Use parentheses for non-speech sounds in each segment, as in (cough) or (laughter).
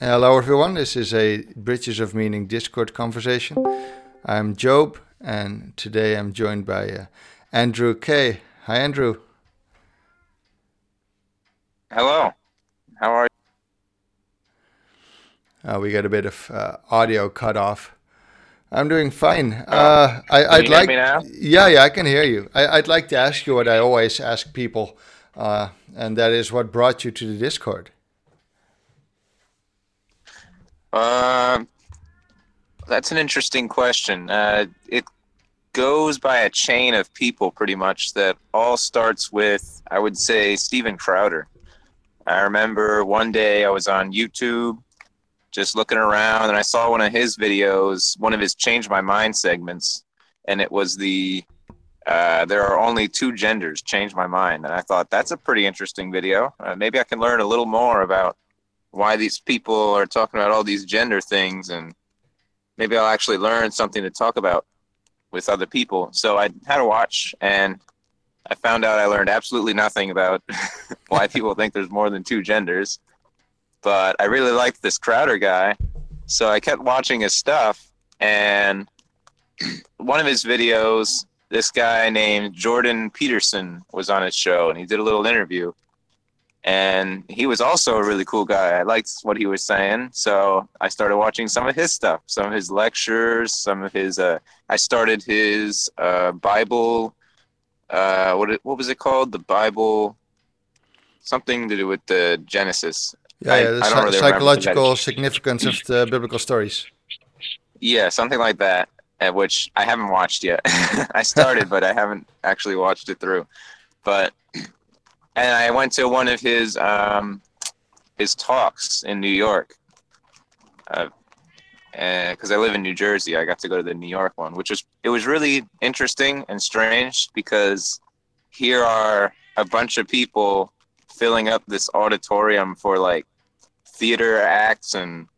Hello, everyone. This is a Bridges of Meaning Discord conversation. I'm Job, and today I'm joined by uh, Andrew Kay. Hi, Andrew. Hello. How are you? Uh, we got a bit of uh, audio cut off. I'm doing fine. Uh, I, would like. Yeah, yeah, I can hear you. I, would like to ask you what I always ask people, uh, and that is, what brought you to the Discord? Uh, that's an interesting question. Uh, it goes by a chain of people, pretty much, that all starts with, I would say, Steven Crowder. I remember one day I was on YouTube just looking around and I saw one of his videos, one of his Change My Mind segments, and it was the uh, There Are Only Two Genders, Change My Mind. And I thought, that's a pretty interesting video. Uh, maybe I can learn a little more about why these people are talking about all these gender things and maybe I'll actually learn something to talk about with other people. So I had to watch and I found out I learned absolutely nothing about (laughs) why people think there's more than two genders. But I really liked this Crowder guy. So I kept watching his stuff and (clears throat) one of his videos, this guy named Jordan Peterson was on his show and he did a little interview and he was also a really cool guy. I liked what he was saying, so I started watching some of his stuff, some of his lectures, some of his. Uh, I started his uh, Bible. Uh, what what was it called? The Bible, something to do with the Genesis. Yeah, yeah the really psychological significance of the biblical stories. Yeah, something like that. At which I haven't watched yet. (laughs) I started, but I haven't actually watched it through. But and I went to one of his um, his talks in New York. Uh, because I live in New Jersey, I got to go to the New York one, which was it was really interesting and strange because here are a bunch of people filling up this auditorium for like theater acts and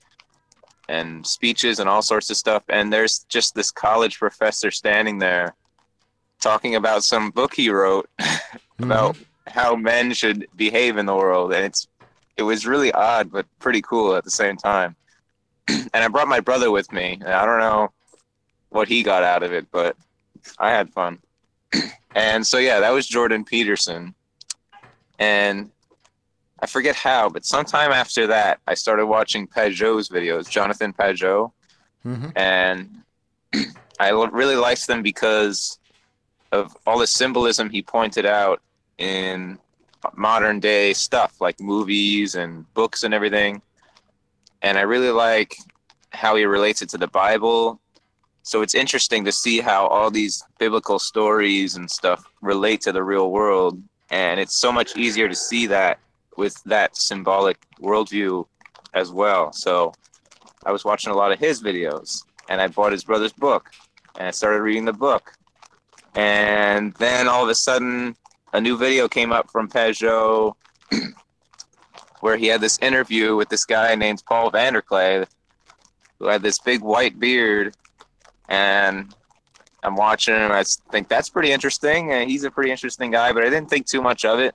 and speeches and all sorts of stuff and there's just this college professor standing there talking about some book he wrote (laughs) about mm-hmm how men should behave in the world, and it's it was really odd but pretty cool at the same time. (clears throat) and I brought my brother with me. I don't know what he got out of it, but I had fun. (clears throat) and so yeah, that was Jordan Peterson, and I forget how, but sometime after that, I started watching Pageau's videos, Jonathan Pageau, mm-hmm. and (clears throat) I really liked them because of all the symbolism he pointed out in modern day stuff like movies and books and everything. And I really like how he relates it to the Bible. So it's interesting to see how all these biblical stories and stuff relate to the real world. And it's so much easier to see that with that symbolic worldview as well. So I was watching a lot of his videos and I bought his brother's book and I started reading the book. And then all of a sudden, a new video came up from Pageau (clears throat) where he had this interview with this guy named Paul VanderKlay who had this big white beard and I'm watching him. I think that's pretty interesting. And he's a pretty interesting guy, but I didn't think too much of it.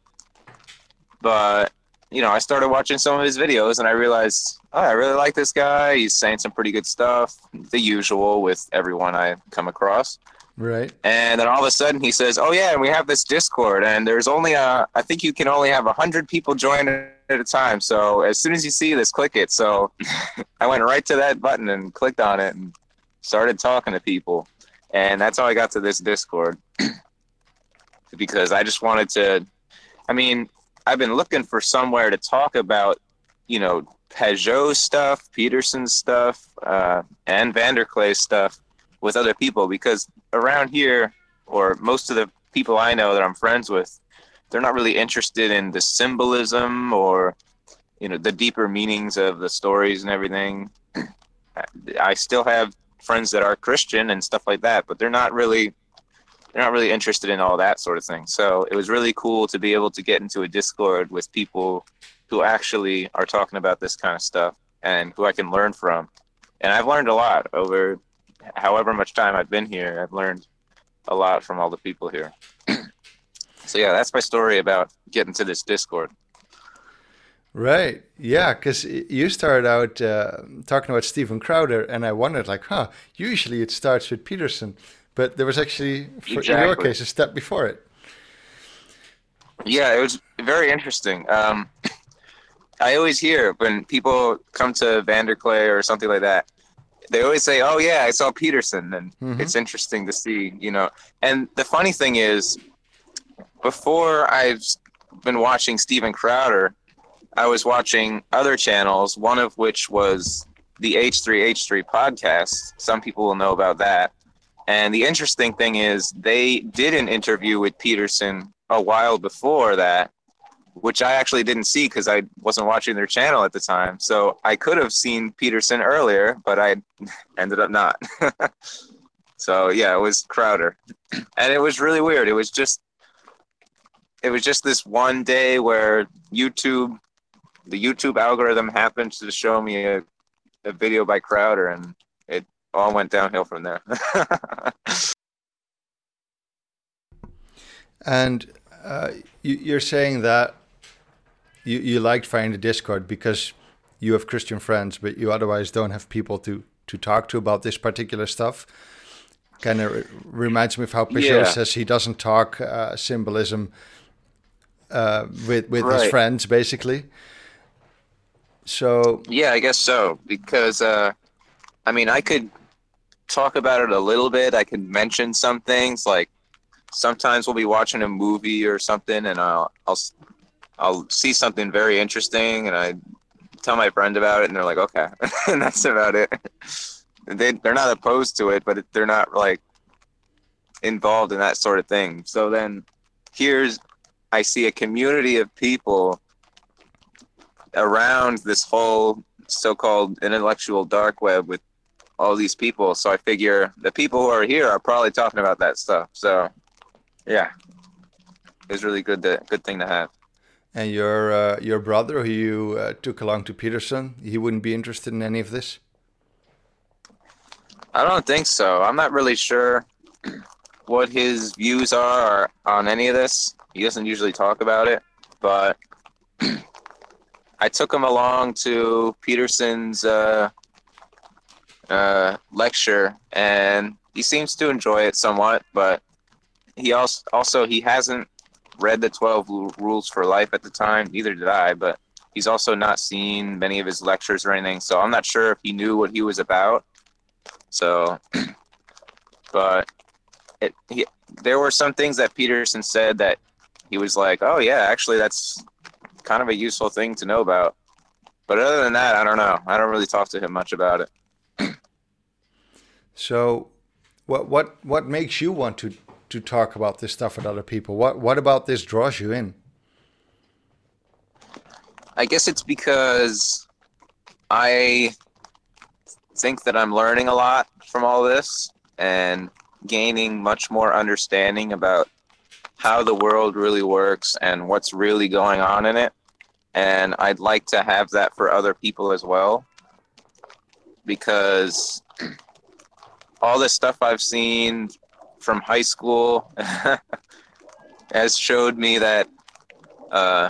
But you know, I started watching some of his videos and I realized, oh, I really like this guy. He's saying some pretty good stuff, the usual with everyone I come across. Right. And then all of a sudden he says, "Oh yeah, and we have this Discord, and there's only a, I think you can only have a hundred people join at a time. So as soon as you see this, click it." So (laughs) I went right to that button and clicked on it and started talking to people, and that's how I got to this Discord (clears throat) because I just wanted to. I mean, I've been looking for somewhere to talk about, you know, Pageau stuff, Peterson stuff, uh, and VanderKlay stuff with other people because around here, or most of the people I know that I'm friends with, they're not really interested in the symbolism or you know the deeper meanings of the stories and everything. (clears throat) I still have friends that are Christian and stuff like that, but they're not really they're not really interested in all that sort of thing. So it was really cool to be able to get into a Discord with people who actually are talking about this kind of stuff and who I can learn from. And I've learned a lot over however much time I've been here, I've learned a lot from all the people here. (clears throat) so yeah, that's my story about getting to this Discord. Right. Yeah, because you started out uh, talking about Steven Crowder, and I wondered, like, huh, usually it starts with Peterson, but there was actually, for, exactly. in your case, a step before it. Yeah, it was very interesting. Um, (laughs) I always hear when people come to VanderKlay or something like that, they always say, "Oh yeah, I saw Peterson," and mm-hmm. it's interesting to see, you know. And the funny thing is, before I've been watching Steven Crowder, I was watching other channels, one of which was the H3H3 podcast. Some people will know about that. And the interesting thing is, they did an interview with Peterson a while before that, which I actually didn't see because I wasn't watching their channel at the time. So I could have seen Peterson earlier, but I (laughs) ended up not. (laughs) so yeah, it was Crowder. And it was really weird. It was just it was just this one day where YouTube the YouTube algorithm happened to show me a, a video by Crowder and all went downhill from there. (laughs) and uh, you, are saying that you, you liked finding the Discord because you have Christian friends, but you otherwise don't have people to, to talk to about this particular stuff. Kind of reminds me of how Pageau yeah. says he doesn't talk uh, symbolism uh, with with right. his friends, basically. So yeah, I guess so because uh, I mean I could talk about it a little bit. I can mention some things like sometimes we'll be watching a movie or something, and I'll I'll I'll see something very interesting, and I tell my friend about it, and they're like, okay, (laughs) and that's about it. They they're not opposed to it, but they're not like involved in that sort of thing. So then here's I see a community of people around this whole so-called intellectual dark web with all these people. So I figure the people who are here are probably talking about that stuff. So yeah, it's really good to, good thing to have. And your uh, your brother, who you uh, took along to Peterson, he wouldn't be interested in any of this. I don't think so. I'm not really sure what his views are on any of this. He doesn't usually talk about it, but (clears throat) I took him along to Peterson's uh, uh, lecture, and he seems to enjoy it somewhat. But he also also he hasn't read the Twelve Rules for Life at the time. Neither did I, but he's also not seen many of his lectures or anything. So I'm not sure if he knew what he was about. So, (clears throat) but it, he, there were some things that Peterson said that he was like, "Oh yeah, actually that's kind of a useful thing to know about. But other than that, I don't know. I don't really talk to him much about it. So, what what what makes you want to to talk about this stuff with other people? What what about this draws you in? I guess it's because I think that I'm learning a lot from all this and gaining much more understanding about how the world really works and what's really going on in it. And I'd like to have that for other people as well. Because all the stuff I've seen from high school (laughs) has showed me that, uh,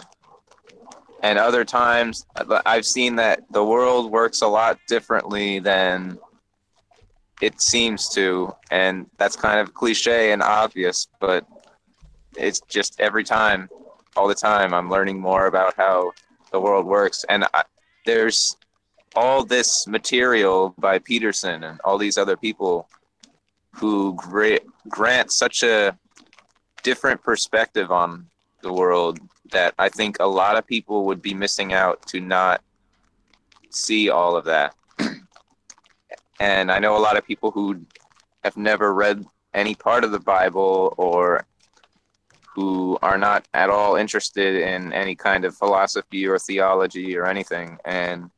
and other times I've seen that the world works a lot differently than it seems to. And that's kind of cliche and obvious, but it's just every time, all the time, I'm learning more about how the world works. And I, there's all this material by Peterson and all these other people who gra- grant such a different perspective on the world that I think a lot of people would be missing out to not see all of that. (clears throat) and I know a lot of people who have never read any part of the Bible or who are not at all interested in any kind of philosophy or theology or anything. And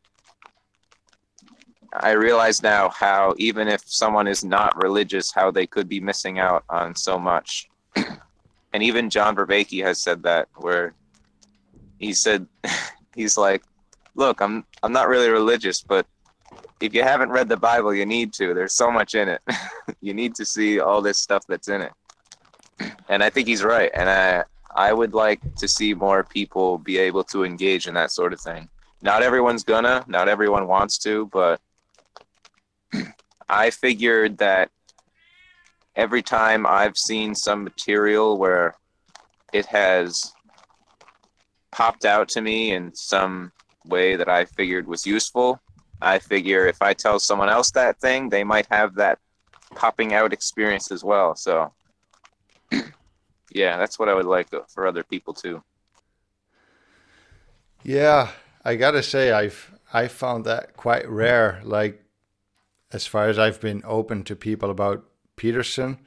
I realize now how, even if someone is not religious, how they could be missing out on so much. (clears throat) and even John Vervaeke has said that, where he said, (laughs) he's like, look, I'm, I'm not really religious, but if you haven't read the Bible, you need to. There's so much in it. (laughs) you need to see all this stuff that's in it (clears throat) and I think he's right. And I I would like to see more people be able to engage in that sort of thing. Not everyone's gonna, not everyone wants to, but I figured that every time I've seen some material where it has popped out to me in some way that I figured was useful, I figure if I tell someone else that thing, they might have that popping out experience as well. So, (clears throat) yeah, that's what I would like uh, for other people too. Yeah, I gotta say, I've I found that quite rare. Like, as far as I've been open to people about Peterson,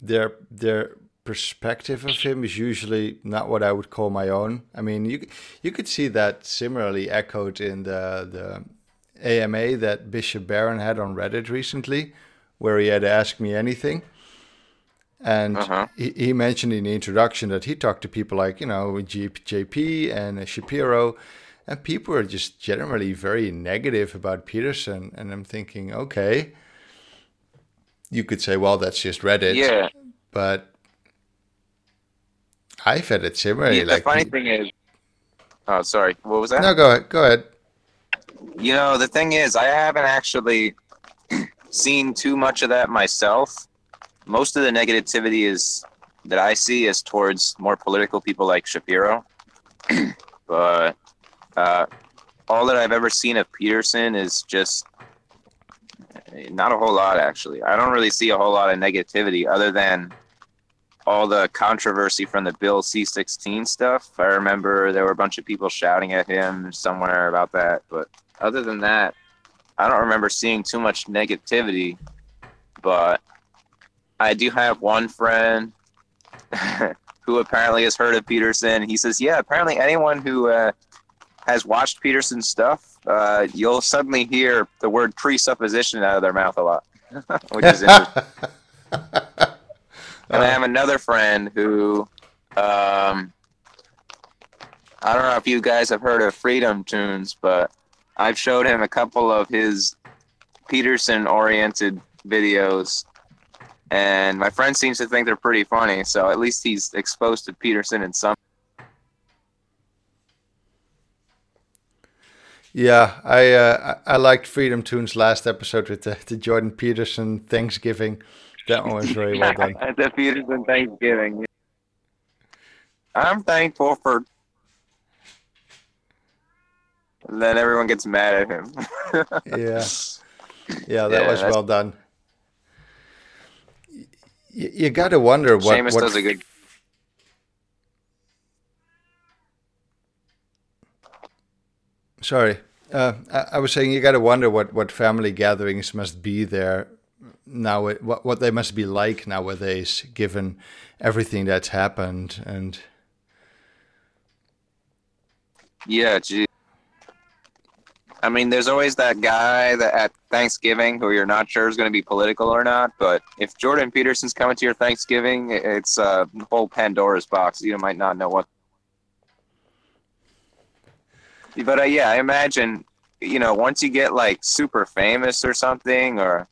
their their perspective of him is usually not what I would call my own. I mean, you you could see that similarly echoed in the the AMA that Bishop Barron had on Reddit recently, where he had asked me anything. And uh-huh. he, he, mentioned in the introduction that he talked to people like, you know, JP and Shapiro, and people are just generally very negative about Peterson. And I'm thinking, okay, you could say, well, that's just Reddit. Yeah. But I've had it similarly. Yeah, the like, funny thing is, oh, sorry, what was that? No, go ahead. Go ahead. You know, the thing is, I haven't actually (clears throat) seen too much of that myself. Most of the negativity is that I see is towards more political people like Shapiro. (clears throat) but uh, all that I've ever seen of Peterson is just not a whole lot, actually. I don't really see a whole lot of negativity other than all the controversy from the Bill C16 stuff. I remember there were a bunch of people shouting at him somewhere about that. But other than that, I don't remember seeing too much negativity. But I do have one friend (laughs) who apparently has heard of Peterson. He says, Yeah, apparently anyone who uh, has watched Peterson's stuff, uh, you'll suddenly hear the word presupposition out of their mouth a lot, (laughs) which is interesting. (laughs) And I have another friend who, um, I don't know if you guys have heard of Freedom Tunes, but I've showed him a couple of his Peterson oriented videos. And my friend seems to think they're pretty funny, so at least he's exposed to Peterson in some. Yeah, I uh, I liked Freedom Tunes last episode with the, the Jordan Peterson Thanksgiving. That one was very well done. (laughs) the Peterson Thanksgiving. I'm thankful for. And then everyone gets mad at him. (laughs) yeah, yeah, that yeah, was well done. You, you got to wonder what. Seamus what does a good. Sorry, uh, I, was saying you got to wonder what what family gatherings must be there now what what they must be like nowadays, given everything that's happened and. Yeah, gee. I mean, there's always that guy that at Thanksgiving who you're not sure is going to be political or not. But if Jordan Peterson's coming to your Thanksgiving, it's a whole Pandora's box. You might not know what. But uh, yeah, I imagine you know once you get like super famous or something, or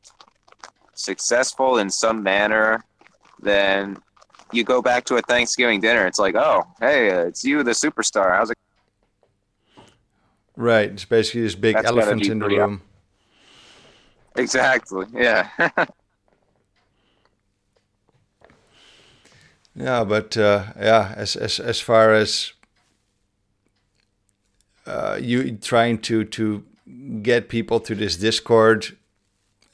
successful in some manner, then you go back to a Thanksgiving dinner. It's like, oh, hey, uh, it's you, the superstar. How's it? Right. It's basically this big That's elephant in the room. Exactly. Yeah. (laughs) yeah, but uh, yeah, as as as far as uh, you trying to to get people to this Discord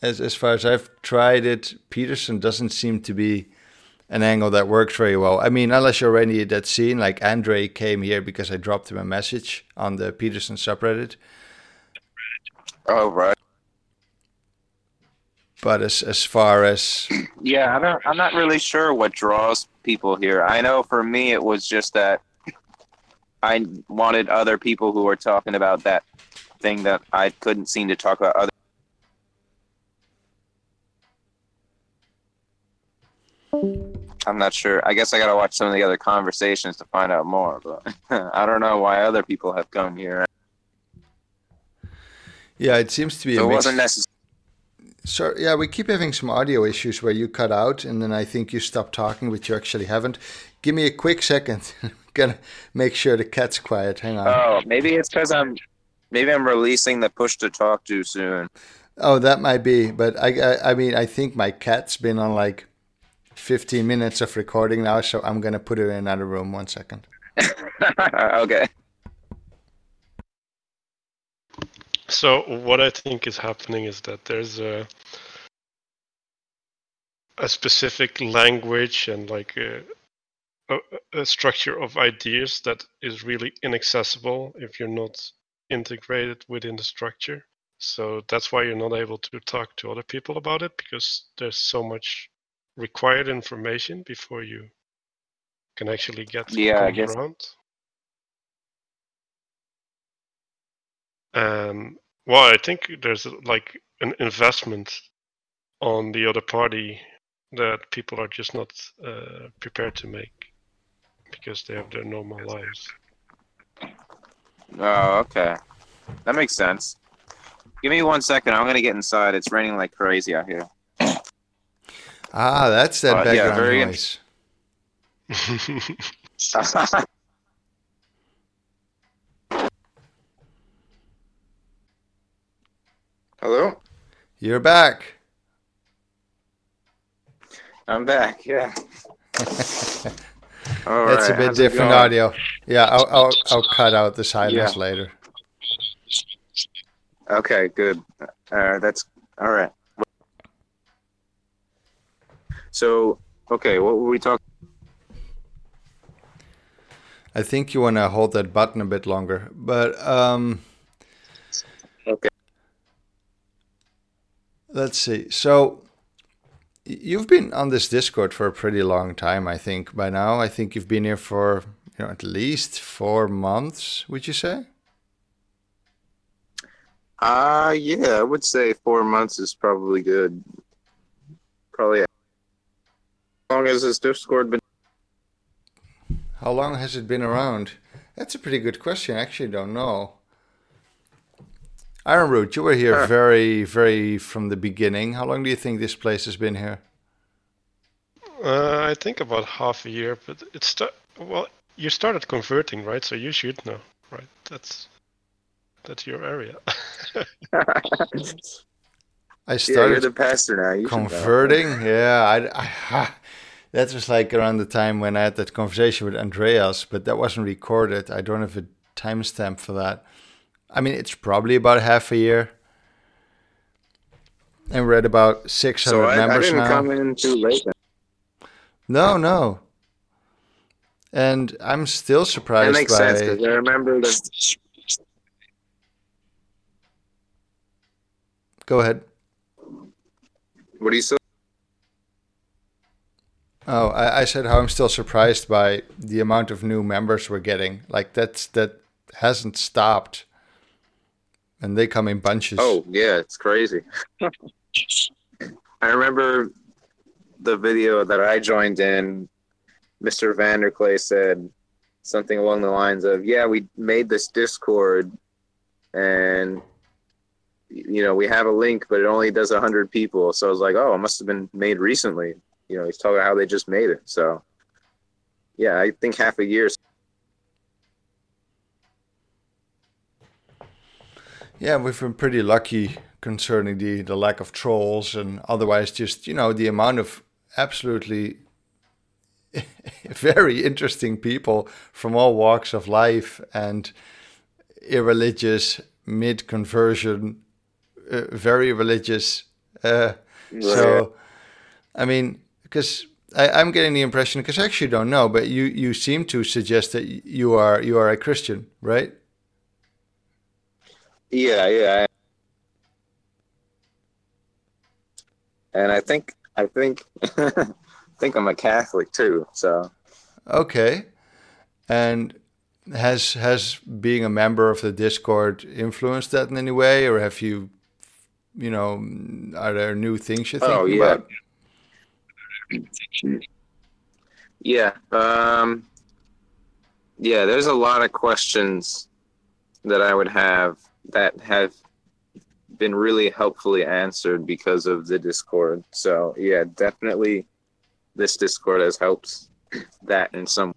as as far as I've tried it, Peterson doesn't seem to be an angle that works very well. I mean, unless you're already at that scene, like Andre came here because I dropped him a message on the Peterson subreddit. Oh right. But as as far as yeah, I don't, I'm not really sure what draws people here. I know for me it was just that I wanted other people who were talking about that thing that I couldn't seem to talk about other I'm not sure. I guess I got to watch some of the other conversations to find out more. But (laughs) I don't know why other people have come here. Yeah, it seems to be. So it wasn't necessary. So yeah, we keep having some audio issues where you cut out and then I think you stop talking, but you actually haven't. Give me a quick second. (laughs) (laughs) Gonna make sure the cat's quiet. Hang on. Oh, maybe it's because I'm maybe I'm releasing the push to talk too soon. Oh, that might be, but I, I, I mean, I think my cat's been on like 15 minutes of recording now, so I'm gonna put her in another room. One second. (laughs) okay. So what I think is happening is that there's a a specific language and like a, a, a structure of ideas that is really inaccessible if you're not integrated within the structure. So that's why you're not able to talk to other people about it because there's so much required information before you can actually get Yeah, I guess- around. Um, well, I think there's like an investment on the other party that people are just not uh, prepared to make because they have their normal lives. Oh, okay. That makes sense. Give me one second. I'm gonna get inside. It's raining like crazy out here. Ah, that's that Uh, yeah, very noise. (laughs) Hello. You're back. I'm back. Yeah. (laughs) All That's a bit how's different audio. Yeah, I'll, I'll I'll cut out the silence Yeah. later. Okay, good. Uh, that's all right. So, okay, what were we talking? I think you want to hold that button a bit longer, but um, Okay. let's see. So you've been on this Discord for a pretty long time, I think. By now, I think you've been here for you know at least four months. Would you say? Uh yeah, I would say four months is probably good. Probably. How long has this Discord been. How long has it been around? That's a pretty good question. I actually don't know. Iron Root, you were here Sure. very, very from the beginning. How long do you think this place has been here? Uh, I think about half a year, but it's sta- well, you started converting, right? So you should know, right? That's that's your area. (laughs) I yeah, you're started the pastor now. You converting. Yeah, I, I, ha, that was like around the time when I had that conversation with Andreas, but that wasn't recorded. I don't have a timestamp for that. I mean, it's probably about half a year. And we're at about 600 So I, I members didn't now. come in too late. Then. No, no. And I'm still surprised. That makes by. sense because I remember the. Go ahead. What do you say? Oh, I, I said how I'm still surprised by the amount of new members we're getting. Like that's that hasn't stopped, and they come in bunches. Oh yeah, it's crazy. (laughs) I remember the video that I joined in. Mr. VanderKlay said something along the lines of, "Yeah, we made this Discord, and you know we have a link, but it only does hundred people." So I was like, "Oh, it must have been made recently." You know, he's talking about how they just made it. So yeah, I think half a year. Yeah, we've been pretty lucky concerning the the lack of trolls and otherwise just you know the amount of absolutely (laughs) very interesting people from all walks of life and irreligious, mid conversion, uh, very religious. Uh, So, I mean, because I'm getting the impression, because I actually don't know, but you you seem to suggest that you are you are a Christian, right? Yeah, yeah. And I think I think I (laughs) think I'm a Catholic too. So Okay, and has has being a member of the Discord influenced that in any way, or have you, you know, are there new things you're thinking Oh, yeah. about? yeah, um, yeah. There's a lot of questions that I would have that have been really helpfully answered because of the Discord. So yeah, definitely this Discord has helped that in some.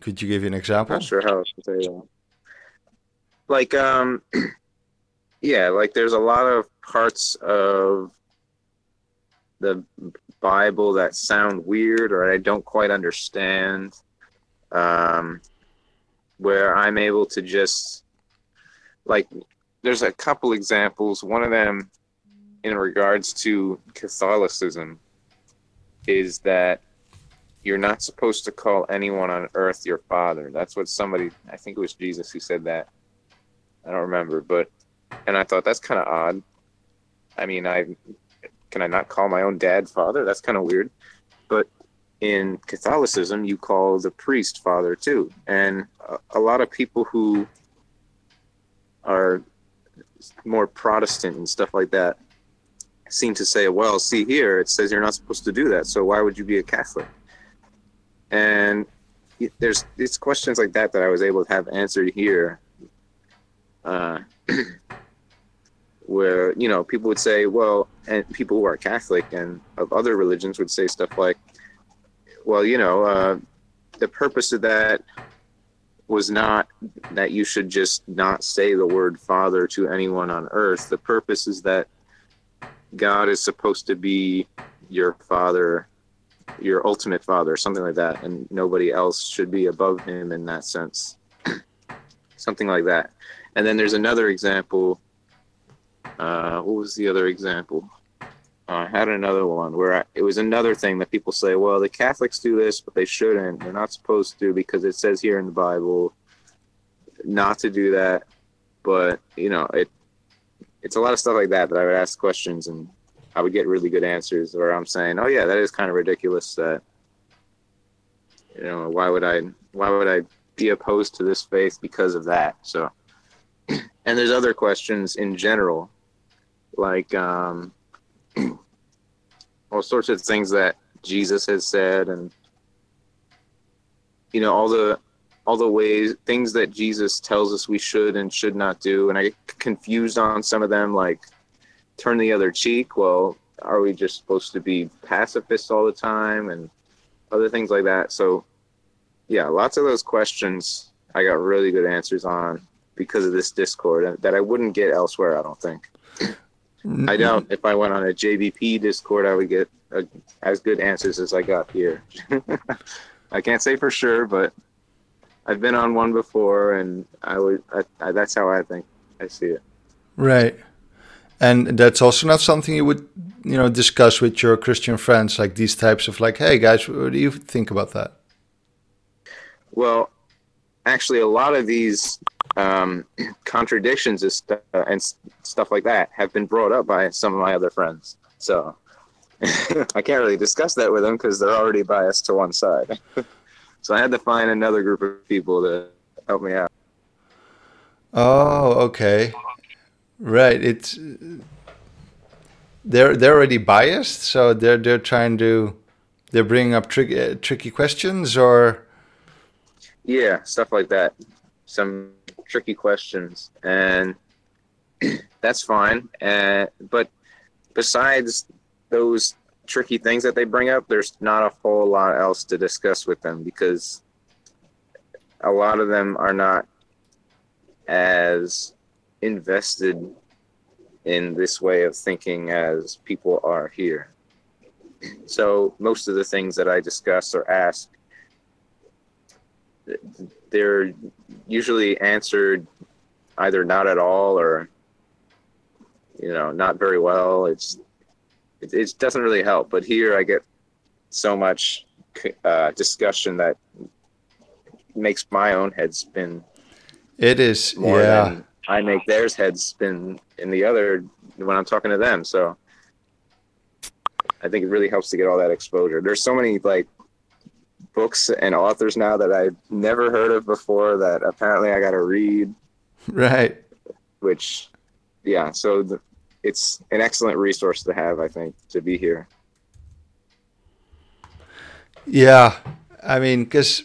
Could you give an example? Not sure how to say that. Like um, (clears throat) yeah, like there's a lot of parts of the Bible that sound weird or I don't quite understand. Um, where I'm able to just like there's a couple examples. One of them in regards to Catholicism is that you're not supposed to call anyone on earth your father. That's what somebody I think it was Jesus who said that. I don't remember, but and I thought that's kind of odd. I mean, I can I not call my own dad father? That's kind of weird. But in Catholicism, you call the priest father too. And a, a lot of people who are more Protestant and stuff like that seem to say, well, see here, it says you're not supposed to do that. So why would you be a Catholic? And there's it's questions like that that I was able to have answered here. Uh, (clears throat) where you know people would say, well, and people who are Catholic and of other religions would say stuff like, well, you know, uh, the purpose of that was not that you should just not say the word Father to anyone on earth. The purpose is that God is supposed to be your Father, your ultimate Father, something like that, and nobody else should be above Him in that sense. (clears throat) something like that. And then there's another example uh, what was the other example? I had another one where I, it was another thing that people say, well, the Catholics do this, but they shouldn't. They're not supposed to because it says here in the Bible not to do that. But you know, it it's a lot of stuff like that that I would ask questions and I would get really good answers. Where I'm saying, oh yeah, that is kind of ridiculous. That you know, why would I why would I be opposed to this faith because of that? So, (clears throat) and there's other questions in general like um, (clears throat) all sorts of things that Jesus has said, and you know all the all the ways things that Jesus tells us we should and should not do. And I get confused on some of them, like turn the other cheek. Well, are we just supposed to be pacifists all the time and other things like that? So, yeah, lots of those questions I got really good answers on because of this Discord that I wouldn't get elsewhere. I don't think. I don't. If I went on a JBP Discord, I would get a, as good answers as I got here. (laughs) I can't say for sure, but I've been on one before, and I would. I, I, that's how I think I see it. Right, and that's also not something you would, you know, discuss with your Christian friends, like these types of like, hey guys, what do you think about that? Well, actually, a lot of these um, contradictions and, st- and stuff like that have been brought up by some of my other friends. So (laughs) I can't really discuss that with them because they're already biased to one side. (laughs) so I had to find another group of people to help me out. Oh, okay. Right. It's they're they're already biased, so they're they're trying to they're bringing up tricky uh, tricky questions or yeah, stuff like that. Some tricky questions, and (clears throat) that's fine. And but besides those tricky things that they bring up, there's not a whole lot else to discuss with them because a lot of them are not as invested in this way of thinking as people are here. (clears throat) So most of the things that I discuss or ask they're usually answered either not at all or you know not very well. It's it, it doesn't really help. But here i get so much uh, discussion that makes my own head spin. It is more yeah. than i make theirs head spin in the other when i'm talking to them. So i think it really helps to get all that exposure. There's so many like books and authors now that I've never heard of before that apparently I got to read. (laughs) Right. Which, yeah, so the, it's an excellent resource to have, I think, to be here. Yeah. I mean, because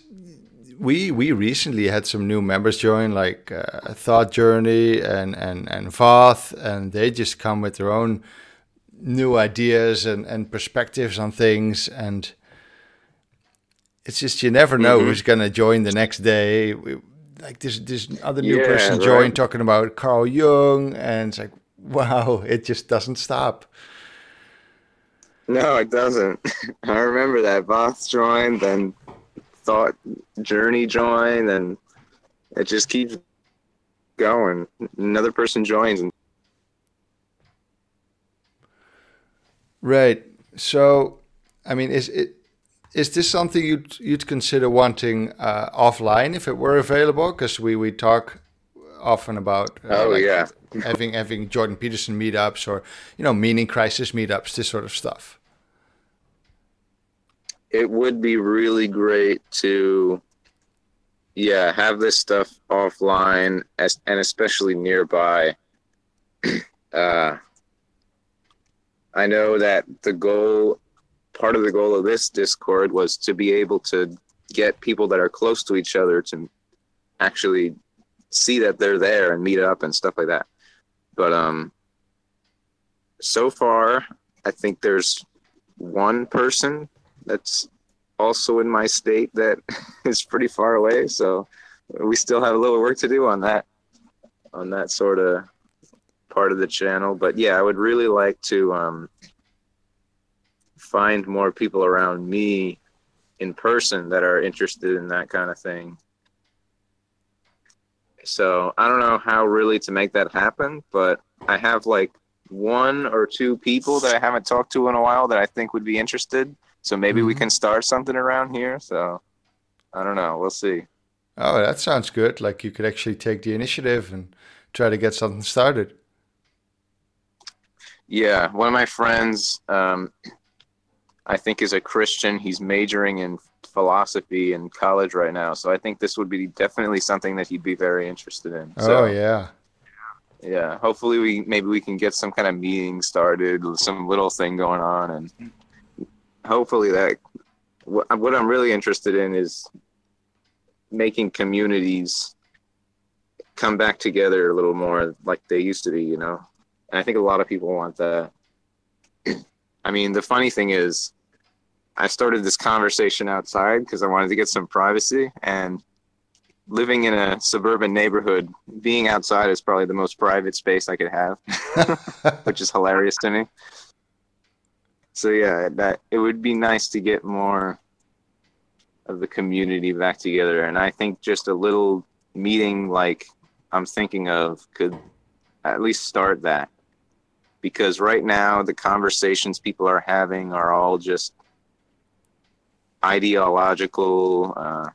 we we recently had some new members join, like uh, Thought Journey and and and Voth, and they just come with their own new ideas and and perspectives on things, and it's just you never know Mhm. who's gonna join the next day. We, like this this other new Yeah, person right. joined talking about Carl Jung, and it's like wow, it just doesn't stop. No, it doesn't. (laughs) I remember that Voth joined, then Thought Journey joined, and it just keeps going. Another person joins, and Right. So, I mean, is it is this something you'd you'd consider wanting uh, offline if it were available? Because we we talk often about uh, oh like yeah, (laughs) having having Jordan Peterson meetups or you know meaning crisis meetups, this sort of stuff. it would be really great to, yeah, have this stuff offline, as, and especially nearby. (clears throat) uh, I know that the goal, part of the goal of this Discord was to be able to get people that are close to each other to actually see that they're there and meet up and stuff like that. But um, so far, I think there's one person that's also in my state that (laughs) is pretty far away. So we still have a little work to do on that, on that sort of part of the channel. But yeah, I would really like to um, find more people around me in person that are interested in that kind of thing. So I don't know how really to make that happen, but I have like one or two people that I haven't talked to in a while that I think would be interested. So maybe we Mhm. can start something around here. So I don't know. We'll see. Oh, that sounds good. Like you could actually take the initiative and try to get something started. Yeah, one of my friends, um, I think, is a Christian. He's majoring in philosophy in college right now. So I think this would be definitely something that he'd be very interested in. So, oh yeah. yeah. Hopefully, we maybe we can get some kind of meeting started, some little thing going on, and hopefully that. What, what I'm really interested in is making communities come back together a little more like they used to be. You know, and I think a lot of people want that. I mean, the funny thing is, I started this conversation outside because I wanted to get some privacy and living in a suburban neighborhood, being outside is probably the most private space I could have, (laughs) which is hilarious to me. So yeah, that it would be nice to get more of the community back together, and I think just a little meeting like I'm thinking of could at least start that. Because right now the conversations people are having are all just ideological, uh,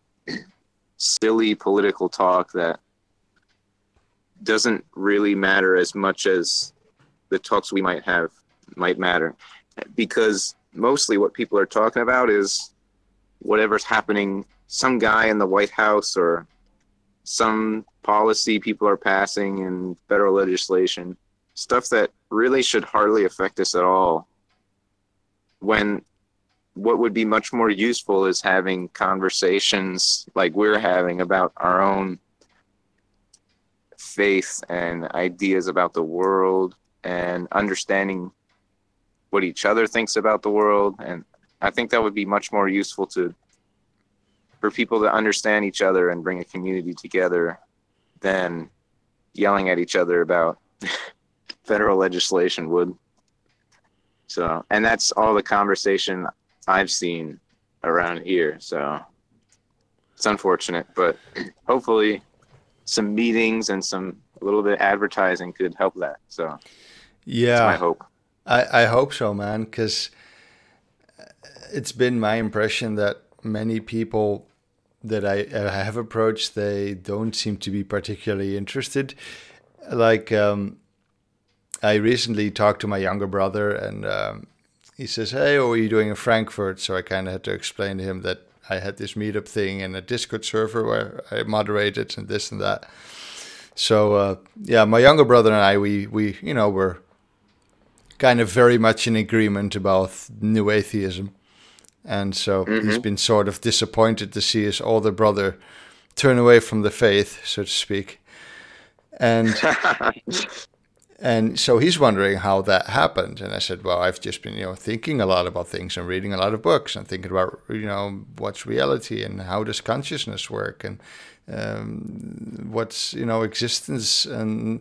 silly political talk that doesn't really matter as much as the talks we might have might matter. Because mostly what people are talking about is whatever's happening, some guy in the White House or some policy people are passing in federal legislation, stuff that really should hardly affect us at all. When what would be much more useful is having conversations like we're having about our own faith and ideas about the world and understanding what each other thinks about the world and i think that would be much more useful to for people to understand each other and bring a community together than yelling at each other about (laughs) federal legislation would so and that's all the conversation I've seen around here. So it's unfortunate, but hopefully some meetings and some a little bit of advertising could help that. So yeah. that's my hope. I, I hope so, man, because it's been my impression that many people that I uh, have approached, they don't seem to be particularly interested. Like, um, I recently talked to my younger brother, and um, he says, "Hey, what are you doing in Frankfurt?" So I kind of had to explain to him that I had this meetup thing and a Discord server where I moderated and this and that. So uh, yeah, my younger brother and I, we we you know were kind of very much in agreement about new atheism. and so Mhm. he's been sort of disappointed to see his older brother turn away from the faith, so to speak. And (laughs) and so he's wondering how that happened. And I said, well, I've just been, you know, thinking a lot about things and reading a lot of books and thinking about, you know, what's reality and how does consciousness work and um, what's, you know, existence. And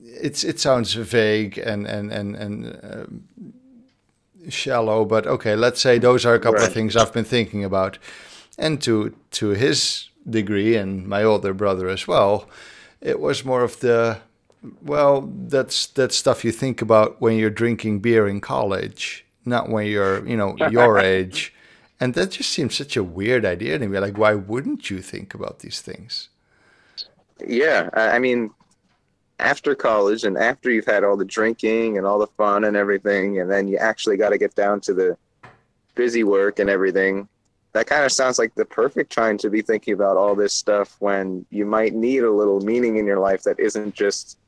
it's it sounds vague and and and and. Um, shallow but okay let's say those are a couple of things i've been thinking about and to to his degree and my older brother as well it was more of the well that's that's stuff you think about when you're drinking beer in college not when you're you know (laughs) your age and that just seems such a weird idea to me like why wouldn't you think about these things yeah, I I mean, after college and after you've had all the drinking and all the fun and everything, and then you actually got to get down to the busy work and everything. That kind of sounds like the perfect time to be thinking about all this stuff when you might need a little meaning in your life that isn't just,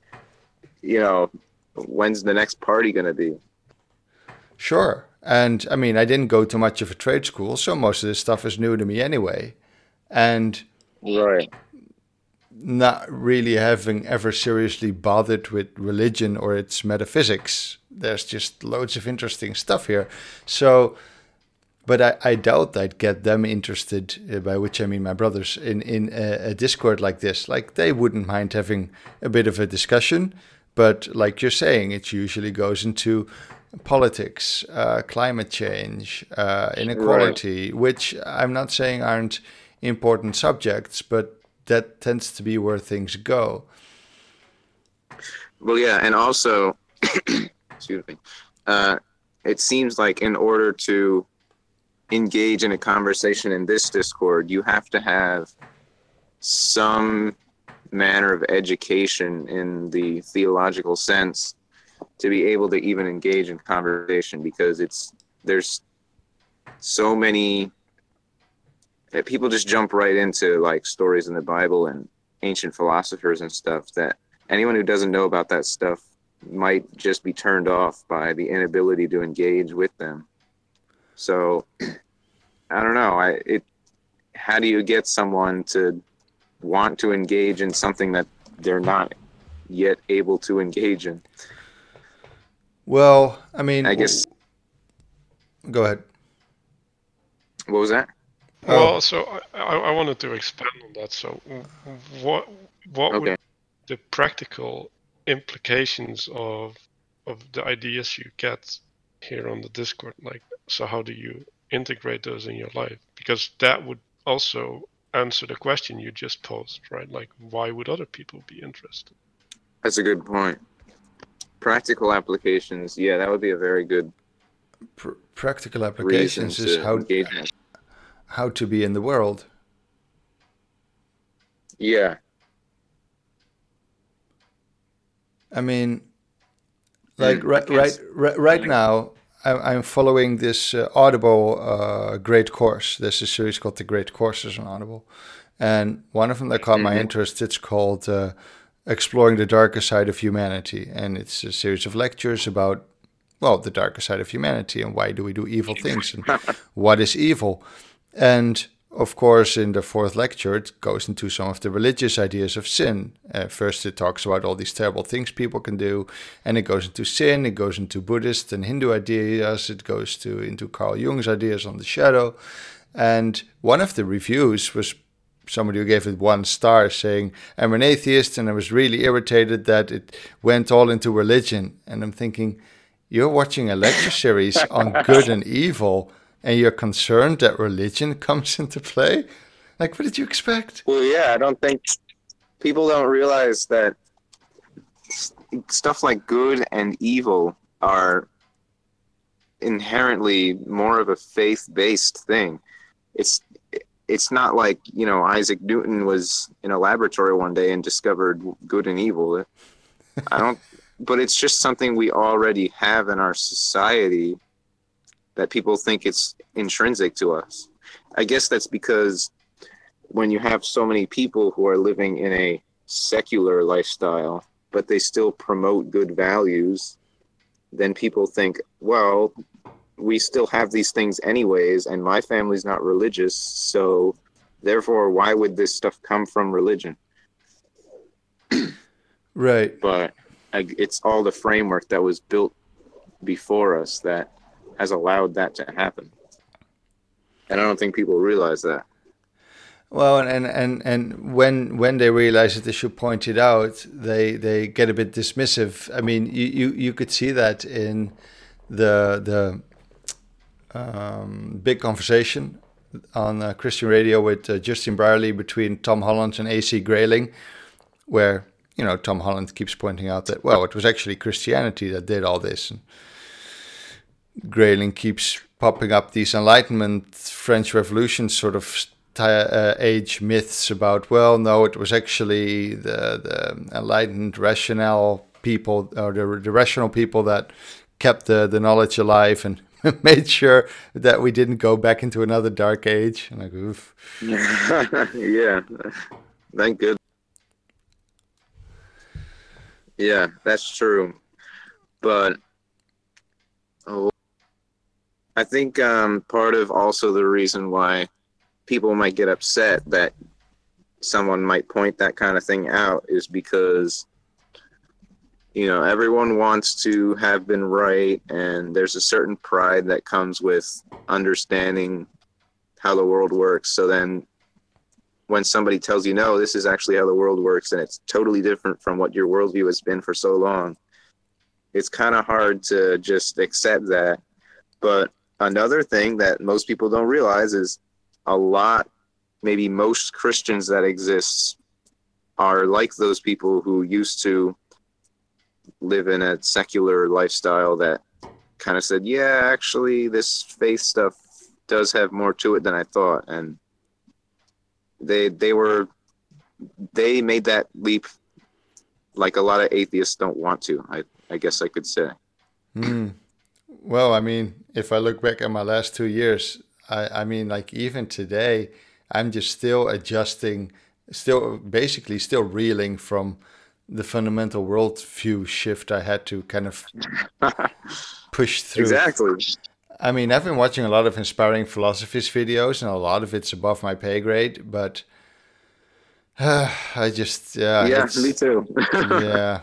you know, when's the next party going to be? Sure. And I mean, I didn't go to much of a trade school, so most of this stuff is new to me anyway. And Right. not really having ever seriously bothered with religion or its metaphysics, there's just loads of interesting stuff here. So, but I, I doubt I'd get them interested, uh, by which I mean my brothers, in, in a, a Discord like this. Like, they wouldn't mind having a bit of a discussion, but like you're saying, it usually goes into politics, uh, climate change, uh, inequality, which I'm not saying aren't important subjects, but that tends to be where things go. Well, yeah, and also, (clears throat) excuse me, uh, it seems like in order to engage in a conversation in this Discord, you have to have some manner of education in the theological sense to be able to even engage in conversation because it's there's so many that people just jump right into like stories in the Bible and ancient philosophers and stuff that anyone who doesn't know about that stuff might just be turned off by the inability to engage with them. So I don't know. I it how do you get someone to want to engage in something that they're not yet able to engage in? Well, I mean, I guess Go ahead. what was that? Oh. Well, so I, I, I wanted to expand on that. So, what what Okay. would the practical implications of of the ideas you get here on the Discord like? So, how do you integrate those in your life? Because that would also answer the question you just posed, right? Like, why would other people be interested? That's a good point. Practical applications, yeah, that would be a very good Pr- practical applications is how engage how to be in the world. Yeah, I mean, like Mm, right, right, right, right now, I'm, I'm following this uh, Audible uh, Great Course. There's a series called The Great Courses on Audible, and one of them that caught my Mhm. interest. It's called uh, Exploring the Darker Side of Humanity, and it's a series of lectures about well, the darker side of humanity and why do we do evil things and (laughs) what is evil. And of course, in the fourth lecture, it goes into some of the religious ideas of sin. Uh, first, it talks about all these terrible things people can do, and it goes into sin. It goes into Buddhist and Hindu ideas. It goes to into Carl Jung's ideas on the shadow. And one of the reviews was somebody who gave it one star, saying, "I'm an atheist, and I was really irritated that it went all into religion." And I'm thinking, you're watching a lecture series on good and evil and you're concerned that religion (laughs) comes into play? Like, what did you expect? Well, yeah, I don't think people don't realize that stuff like good and evil are inherently more of a faith-based thing. It's it's not like you know Isaac Newton was in a laboratory one day and discovered good and evil. I don't, but it's just something we already have in our society that people think it's intrinsic to us. I guess that's because when you have so many people who are living in a secular lifestyle, but they still promote good values, then people think, well, we still have these things anyways, and my family's not religious, so therefore, why would this stuff come from religion? right. But it's all the framework that was built before us that has allowed that to happen. And I don't think people realize that. Well, and, and, and when when they realize that they should point it out, they, they get a bit dismissive. I mean, you, you, you could see that in the the um, big conversation on uh, Christian radio with uh, Justin Brierley between Tom Holland and AC Grayling, where you know Tom Holland keeps pointing out that well, it was actually Christianity that did all this. And Grayling keeps popping up these Enlightenment, French Revolution sort of uh, age myths about well, no, it was actually the the enlightened, rational people or the, the rational people that kept the, the knowledge alive and (laughs) made sure that we didn't go back into another dark age. And like, oof. (laughs) yeah, thank good. Yeah, that's true. But oh, I think um, part of also the reason why people might get upset that someone might point that kind of thing out is because you know everyone wants to have been right and there's a certain pride that comes with understanding how the world works. So then when somebody tells you no this is actually how the world works and it's totally different from what your worldview has been for so long it's kind of hard to just accept that. But another thing that most people don't realize is a lot maybe most christians that exist are like those people who used to live in a secular lifestyle that kind of said, yeah, actually, this faith stuff does have more to it than I thought, and they they were they made that leap like a lot of atheists don't want to. I I guess I could say. Mm. Well, I mean, if I look back at my last two years, I I mean, like even today, I'm just still adjusting, still basically still reeling from the fundamental worldview shift I had to kind of (laughs) push through. Exactly. I mean, I've been watching a lot of Inspiring Philosophy's videos, and a lot of it's above my pay grade. But uh, (sighs) I just yeah, yeah, me too. (laughs) yeah.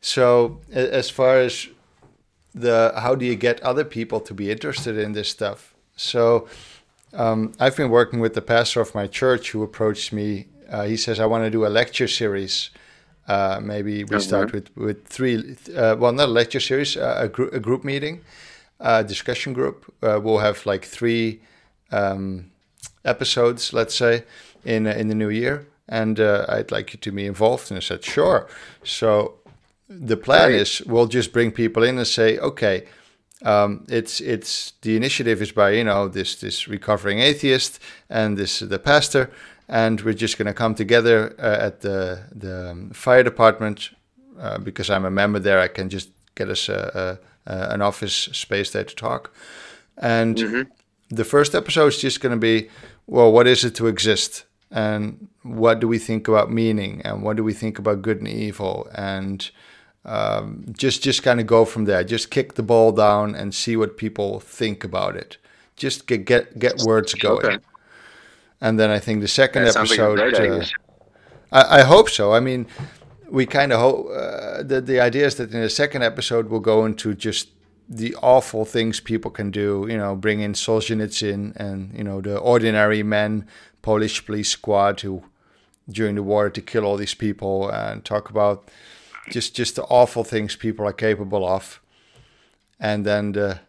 So as far as the how do you get other people to be interested in this stuff? So um, I've been working with the pastor of my church who approached me. Uh, he says I want to do a lecture series uh, maybe we start with with three. Uh, well, not a lecture series, uh, a, gr- a group meeting, a discussion group. Uh, we'll have like three um, episodes, let's say, in uh, in the new year, and uh, I'd like you to be involved. And I said, sure. So the plan right. is we'll just bring people in and say, okay. Um, it's it's the initiative is by you know this this recovering atheist and this the pastor and we're just going to come together uh, at the the um, fire department uh, because I'm a member there. I can just get us a, a, a, an office space there to talk. And mm-hmm. the first episode is just going to be, well, what is it to exist, and what do we think about meaning, and what do we think about good and evil, and um, just just kind of go from there. Just kick the ball down and see what people think about it. Just get get get words going. Okay. And then I think the second that episode. Like uh, I, I, hope so. I mean, we kind of hope uh, the the idea is that in the second episode we'll go into just the awful things people can do. You know, bring in Solzhenitsyn and you know the ordinary men, Polish police squad who during the war to kill all these people and talk about just just the awful things people are capable of. And then the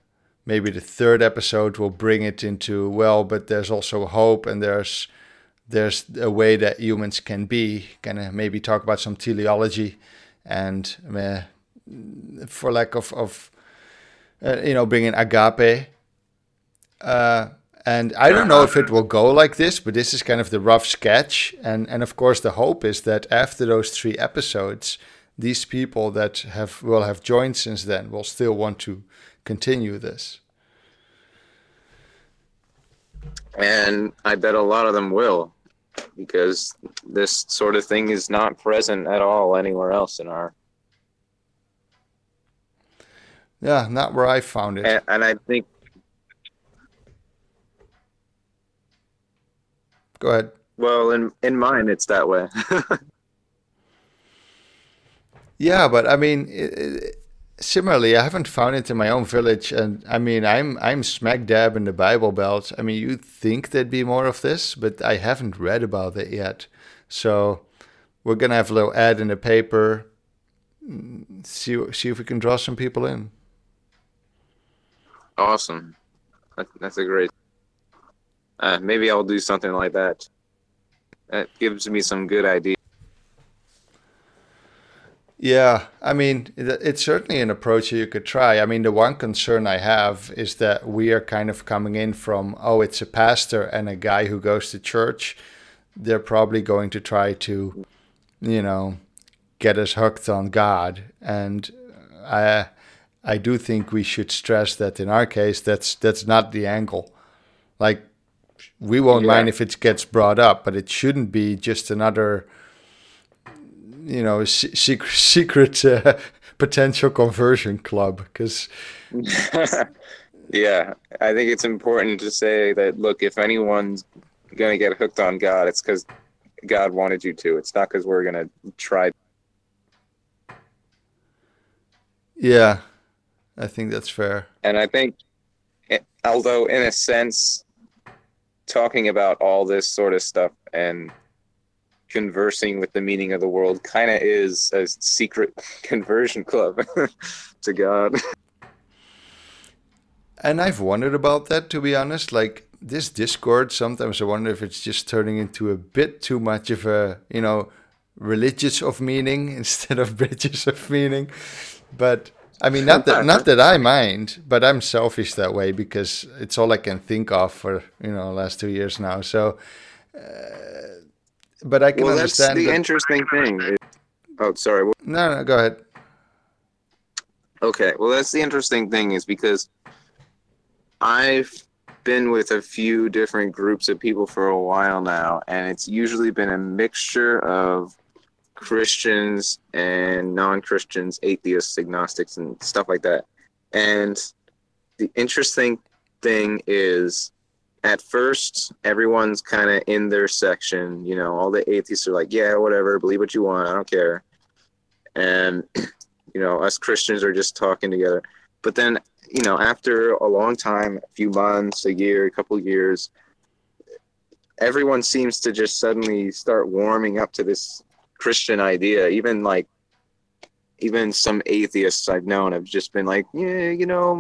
maybe the third episode will bring it into well, but there's also hope and there's there's a way that humans can be. Kind of maybe talk about some teleology and uh, for lack of of uh, you know bringing agape. Uh, and I don't know if it will go like this, but this is kind of the rough sketch. And and of course, the hope is that after those three episodes, these people that have will have joined since then will still want to continue this. And I bet a lot of them will, because this sort of thing is not present at all anywhere else in our Yeah, not where I found it. And, and I think Go ahead. well, in in mine, it's that way. (laughs) Yeah, but I mean, i i similarly, I haven't found it in my own village, and I mean, I'm I'm smack dab in the Bible Belt. I mean, you'd think there'd be more of this, but I haven't read about it yet. So we're gonna have a little ad in the paper. See see if we can draw some people in. awesome. That, that's a great. Uh, maybe I'll do something like that. That gives me some good ideas. Yeah, I mean, it's certainly an approach you could try. I mean, the one concern I have is that we are kind of coming in from, oh, it's a pastor and a guy who goes to church. They're probably going to try to, you know, get us hooked on God. And I, I do think we should stress that in our case, that's that's not the angle. Like, we won't Yeah. mind if it gets brought up, but it shouldn't be just another you know secret secret uh, (laughs) potential conversion club because (laughs) yeah, I think it's important to say that look, if anyone's gonna get hooked on God, it's because God wanted you to. It's not because we're gonna try. yeah i think that's fair And I think, eh, although in a sense, talking about all this sort of stuff and conversing with the meaning of the world kind of is a secret (laughs) conversion club (laughs) to God. and i've wondered about that to be honest. Like this discord sometimes i wonder if it's just turning into a bit too much of a you know religious of meaning (laughs) instead of bridges of meaning. But i mean not that not that i mind but i'm selfish that way because it's all i can think of for you know last two years now. So uh, but i can well, that's understand the that- interesting thing. It- oh, sorry. no no go ahead Okay, well, that's the interesting thing is because I've been with a few different groups of people for a while now, and it's usually been a mixture of Christians and non Christians, atheists, agnostics, and stuff like that. And the interesting thing is, at first, everyone's kind of in their section. You know, all the atheists are like, yeah, whatever, believe what you want, I don't care. And (clears throat) you know us christians are just talking together but then you know after a long time a few months a year a couple years everyone seems to just suddenly start warming up to this christian idea even like even some atheists i've known have just been like yeah you know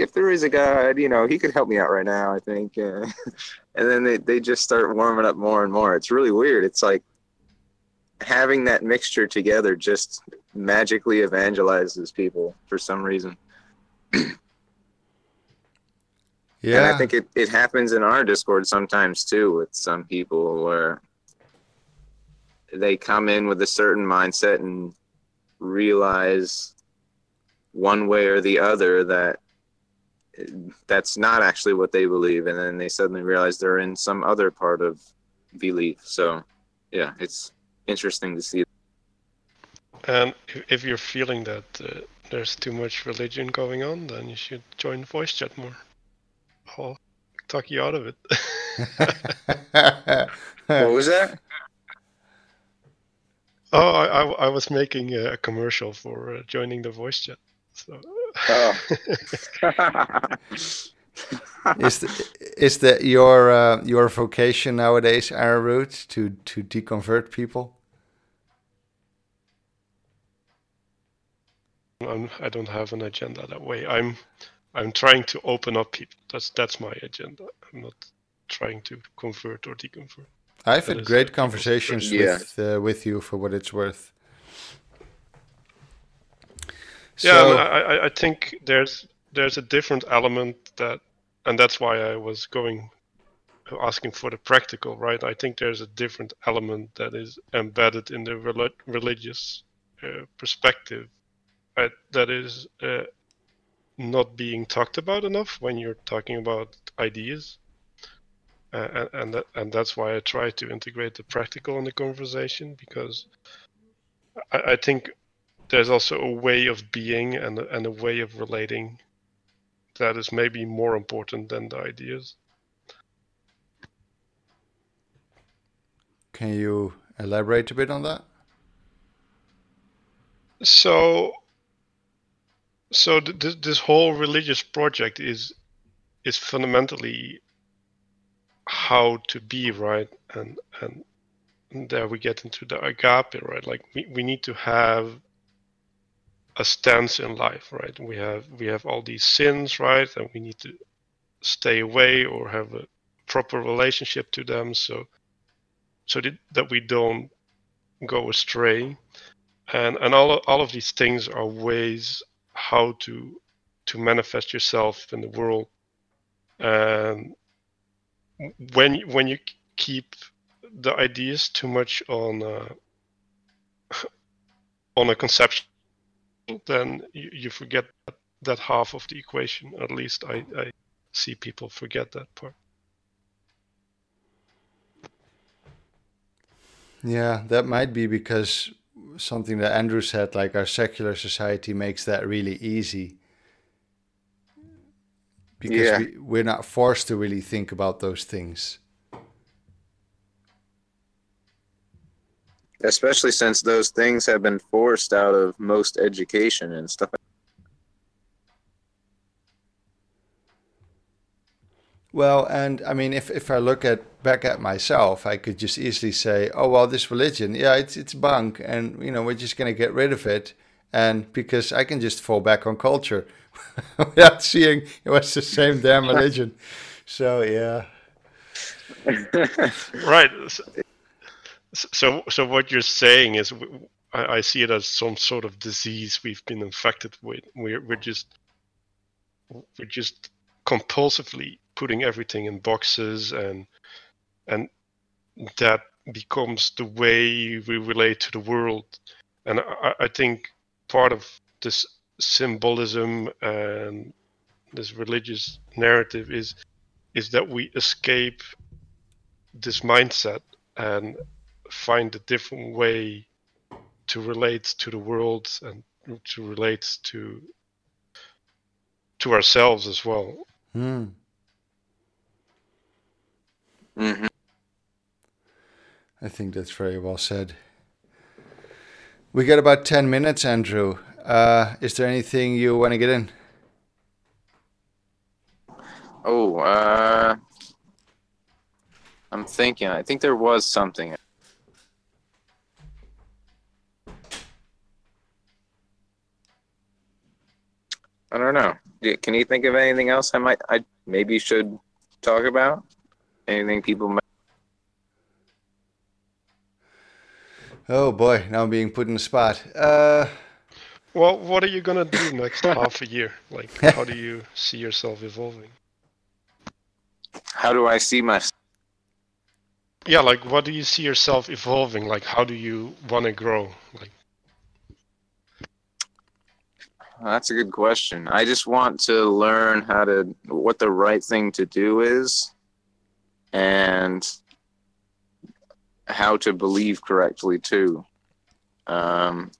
if there is a god you know he could help me out right now i think uh, (laughs) and then they, they just start warming up more and more. It's really weird. It's like having that mixture together just magically evangelizes people for some reason. yeah (clears throat) And I think it, it happens in our Discord sometimes too with some people where they come in with a certain mindset and realize one way or the other that that's not actually what they believe and then they suddenly realize they're in some other part of belief so yeah it's interesting to see And if- if you're feeling that uh, there's too much religion going on, then you should join voice chat more. I'll talk you out of it. (laughs) what was that oh, I, I, I was making a commercial for uh, joining the voice chat. So. Oh. (laughs) is the, is that your uh, your vocation nowadays, Arroot, to to deconvert people? I'm, I don't have an agenda that way. I'm I'm trying to open up people. That's that's my agenda. I'm not trying to convert or deconvert. I've That had great a- conversations Yeah. with uh, with you for what it's worth. Yeah, So- I, I I think there's there's a different element that, and that's why I was going asking for the practical, right? I think there's a different element that is embedded in the rel- religious uh, perspective uh, that is uh, not being talked about enough when you're talking about ideas. Uh, and and, that, and that's why I try to integrate the practical in the conversation because I, I think there's also a way of being and and a way of relating that is maybe more important than the ideas. Can you elaborate a bit on that? So, so th- th- this whole religious project is is fundamentally how to be right, and and there we get into the agape, right? Like we, we need to have a stance in life, right? We have we have all these sins, right? And we need to stay away or have a proper relationship to them, so so that we don't go astray. And and all of, all of these things are ways how to to manifest yourself in the world. And when when you keep the ideas too much on uh, (laughs) on a conception, then you, you forget that, that half of the equation. At least I, I see people forget that part. Yeah, that might be because something that Andrew said, like our secular society makes that really easy. Because yeah. we, we're not forced to really think about those things. Especially since those things have been forced out of most education and stuff. Well, and I mean, if, if I look at back at myself, I could just easily say, "Oh well, this religion, yeah, it's it's bunk, and you know, we're just gonna get rid of it." And because I can just fall back on culture (laughs) without seeing it was the same damn (laughs) religion. so yeah, right. So, so what you're saying is, I, I, see it as some sort of disease we've been infected with. We're we're just we're just compulsively putting everything in boxes, and and that becomes the way we relate to the world. And I, I think part of this symbolism and this religious narrative is is that we escape this mindset and find a different way to relate to the world and to relate to to ourselves as well. Mm. Mm-hmm. I think that's very well said. We got about 10 minutes, Andrew. Uh, is there anything you want to get in? Oh, uh, I'm thinking. I think there was something. I don't know. Can you think of anything else I might I maybe should talk about? Anything people might Oh boy, now I'm being put in the spot. Uh well, what are you gonna do (laughs) next half a year? Like, how do you see yourself evolving? How do I see myself? Yeah, like, what do you see yourself evolving? Like, how do you want to grow? Like, that's a good question. I just want to learn how to what the right thing to do is and how to believe correctly too. Um,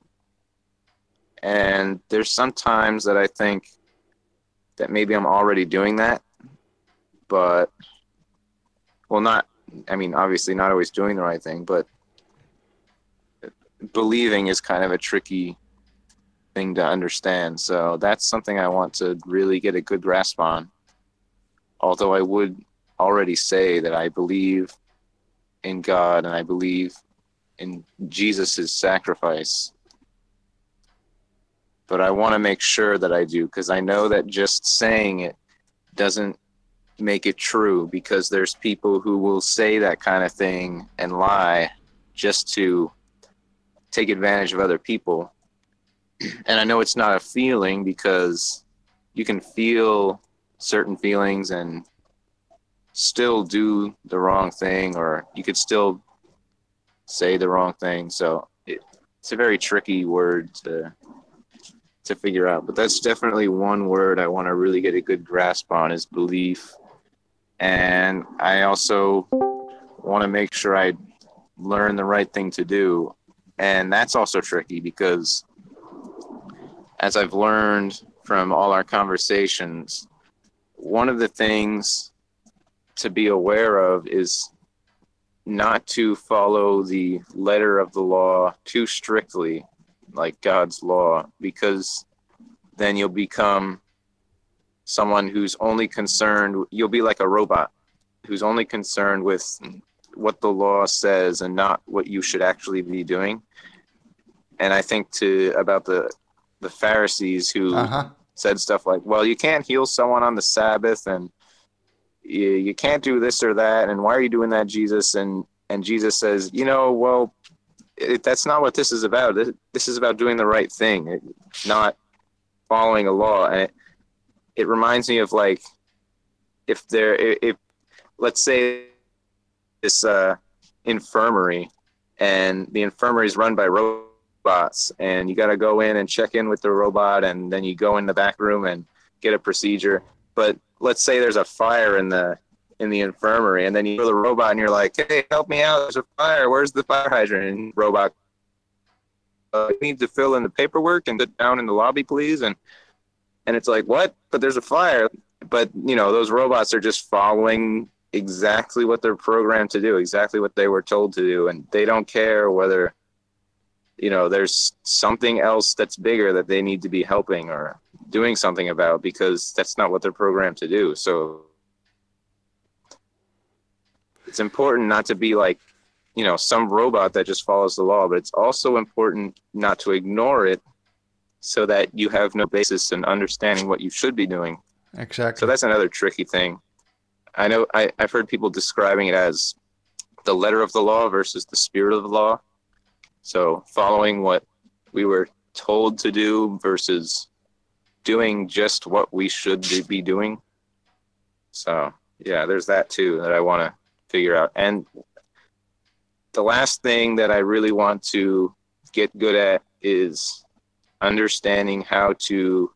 and there's some times that I think that maybe I'm already doing that, but well, not. I mean, obviously, not always doing the right thing, but believing is kind of a tricky thing to understand. So that's something I want to really get a good grasp on. Although I would already say that I believe in God and I believe in Jesus' sacrifice. But I want to make sure that I do because I know that just saying it doesn't make it true because there's people who will say that kind of thing and lie just to take advantage of other people and I know it's not a feeling because you can feel certain feelings and still do the wrong thing, or you could still say the wrong thing. So it, it's a very tricky word to to figure out. But that's definitely one word I want to really get a good grasp on is belief. And I also want to make sure I learn the right thing to do. And that's also tricky because as I've learned from all our conversations, one of the things to be aware of is not to follow the letter of the law too strictly, like God's law, because then you'll become someone who's only concerned, you'll be like a robot who's only concerned with what the law says and not what you should actually be doing. And I think to about the the Pharisees who uh-huh. said stuff like, "Well, you can't heal someone on the Sabbath, and you, you can't do this or that, and why are you doing that, Jesus?" And and Jesus says, "You know, well, it, that's not what this is about. This, this is about doing the right thing, it, not following a law." And it, it reminds me of like if there if let's say this uh, infirmary and the infirmary is run by robots and you got to go in and check in with the robot and then you go in the back room and get a procedure. But let's say there's a fire in the in the infirmary and then you go to the robot and you're like hey help me out there's a fire where's the fire hydrant? And robot uh, you need to fill in the paperwork and sit down in the lobby please and and it's like what? But there's a fire. But you know those robots are just following exactly what they're programmed to do, exactly what they were told to do, and they don't care whether you know there's something else that's bigger that they need to be helping or doing something about because that's not what they're programmed to do. So it's important not to be like you know some robot that just follows the law, but it's also important not to ignore it so that you have no basis in understanding what you should be doing. Exactly. So that's another tricky thing. I know I, I've heard people describing it as the letter of the law versus the spirit of the law. So following what we were told to do versus doing just what we should be doing. So yeah, there's that too that I want to figure out. And the last thing that I really want to get good at is understanding how to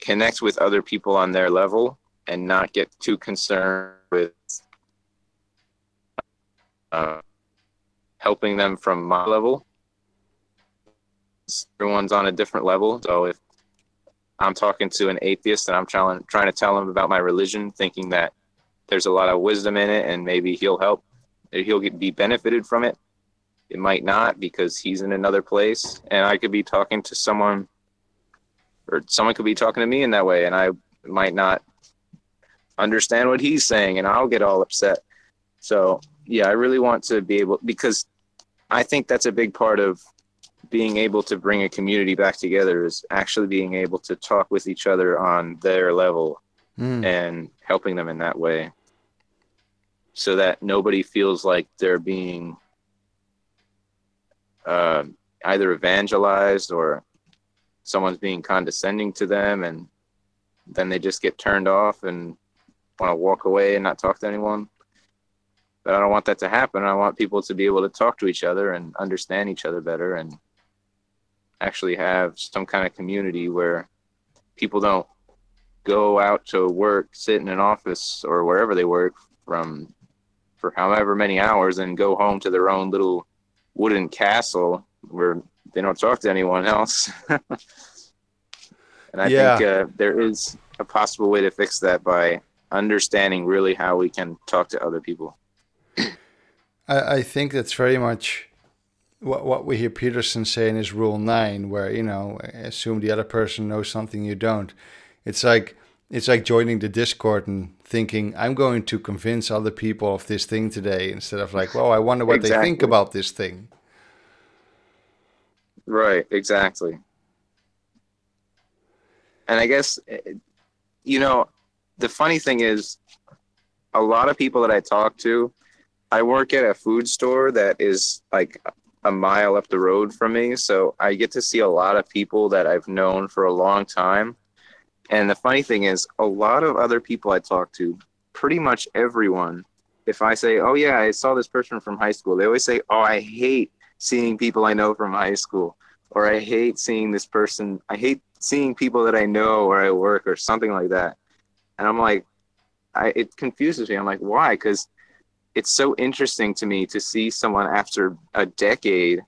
connect with other people on their level and not get too concerned with uh, helping them from my level. Everyone's on a different level. So if I'm talking to an atheist and I'm trying trying to tell him about my religion, thinking that there's a lot of wisdom in it and maybe he'll help, he'll get, be benefited from it. It might not because he's in another place, and I could be talking to someone, or someone could be talking to me in that way, and I might not understand what he's saying and I'll get all upset. So, yeah, I really want to be able because I think that's a big part of being able to bring a community back together is actually being able to talk with each other on their level mm. and helping them in that way so that nobody feels like they're being uh, either evangelized or someone's being condescending to them and then they just get turned off and want to walk away and not talk to anyone. But I don't want that to happen. I want people to be able to talk to each other and understand each other better and actually have some kind of community where people don't go out to work, sit in an office or wherever they work from for however many hours and go home to their own little wooden castle where they don't talk to anyone else. (laughs) and I yeah. think uh, there is a possible way to fix that by understanding really how we can talk to other people. I, I think that's very much what what we hear Peterson saying is rule nine, where you know assume the other person knows something you don't. It's like it's like joining the Discord and thinking I'm going to convince other people of this thing today instead of like, well, I wonder what exactly. they think about this thing. Right, exactly. And I guess eh, you know the funny thing is, a lot of people that I talk to, I work at a food store that is like a mile up the road from me. So I get to see a lot of people that I've known for a long time. And the funny thing is, a lot of other people I talk to, pretty much everyone, if I say, Oh, yeah, I saw this person from high school, they always say, Oh, I hate seeing people I know from high school. Or I hate seeing this person. I hate seeing people that I know or I work or something like that and I'm like, I, it confuses me. I'm like, why? Because it's so interesting to me to see someone after a decade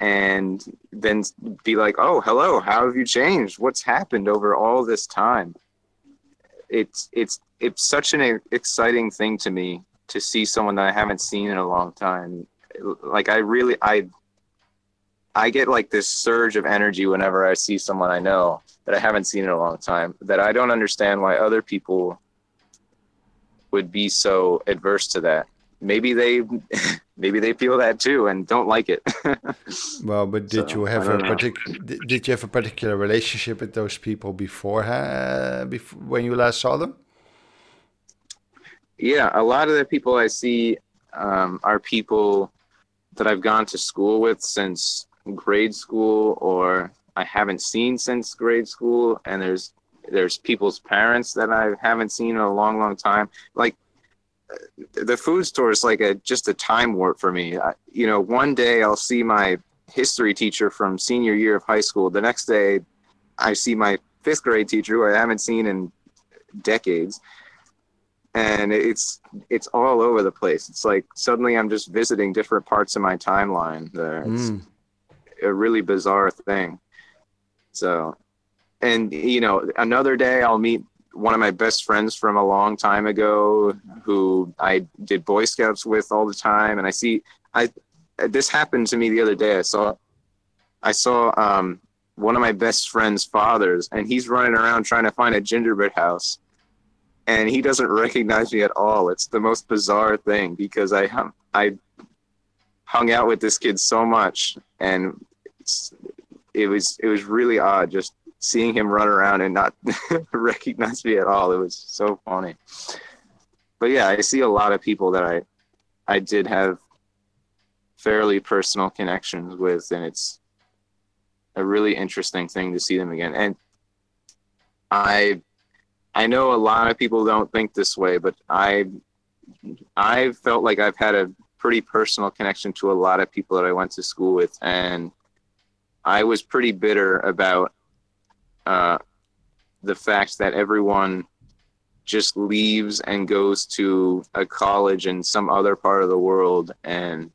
and then be like, "Oh, hello, how have you changed? What's happened over all this time?" It's it's it's such an exciting thing to me to see someone that I haven't seen in a long time. Like I really I I get like this surge of energy whenever I see someone I know that I haven't seen in a long time that I don't understand why other people would be so adverse to that. Maybe they (laughs) maybe they feel that too and don't like it. (laughs) well, but did so, you have a particular did you have a particular relationship with those people before, uh, before when you last saw them? Yeah, a lot of the people I see um, are people that I've gone to school with since grade school or I haven't seen since grade school and there's there's people's parents that I haven't seen in a long long time. Like the food store is like a just a time warp for me. I, you know one day I'll see my history teacher from senior year of high school. The next day I see my fifth grade teacher who I haven't seen in decades. And it's it's all over the place. It's like suddenly I'm just visiting different parts of my timeline there. Mm a really bizarre thing. So, and you know, another day I'll meet one of my best friends from a long time ago who I did Boy Scouts with all the time, and I see I this happened to me the other day. I saw I saw um, one of my best friend's fathers, and he's running around trying to find a gingerbread house, and he doesn't recognize me at all. It's the most bizarre thing because I I hung out with this kid so much, and it was it was really odd just seeing him run around and not (laughs) recognize me at all. It was so funny. But yeah, I see a lot of people that I I did have fairly personal connections with, and it's a really interesting thing to see them again. And I I know a lot of people don't think this way, but I I felt like I've had a pretty personal connection to a lot of people that I went to school with, and I was pretty bitter about uh, the fact that everyone just leaves and goes to a college in some other part of the world and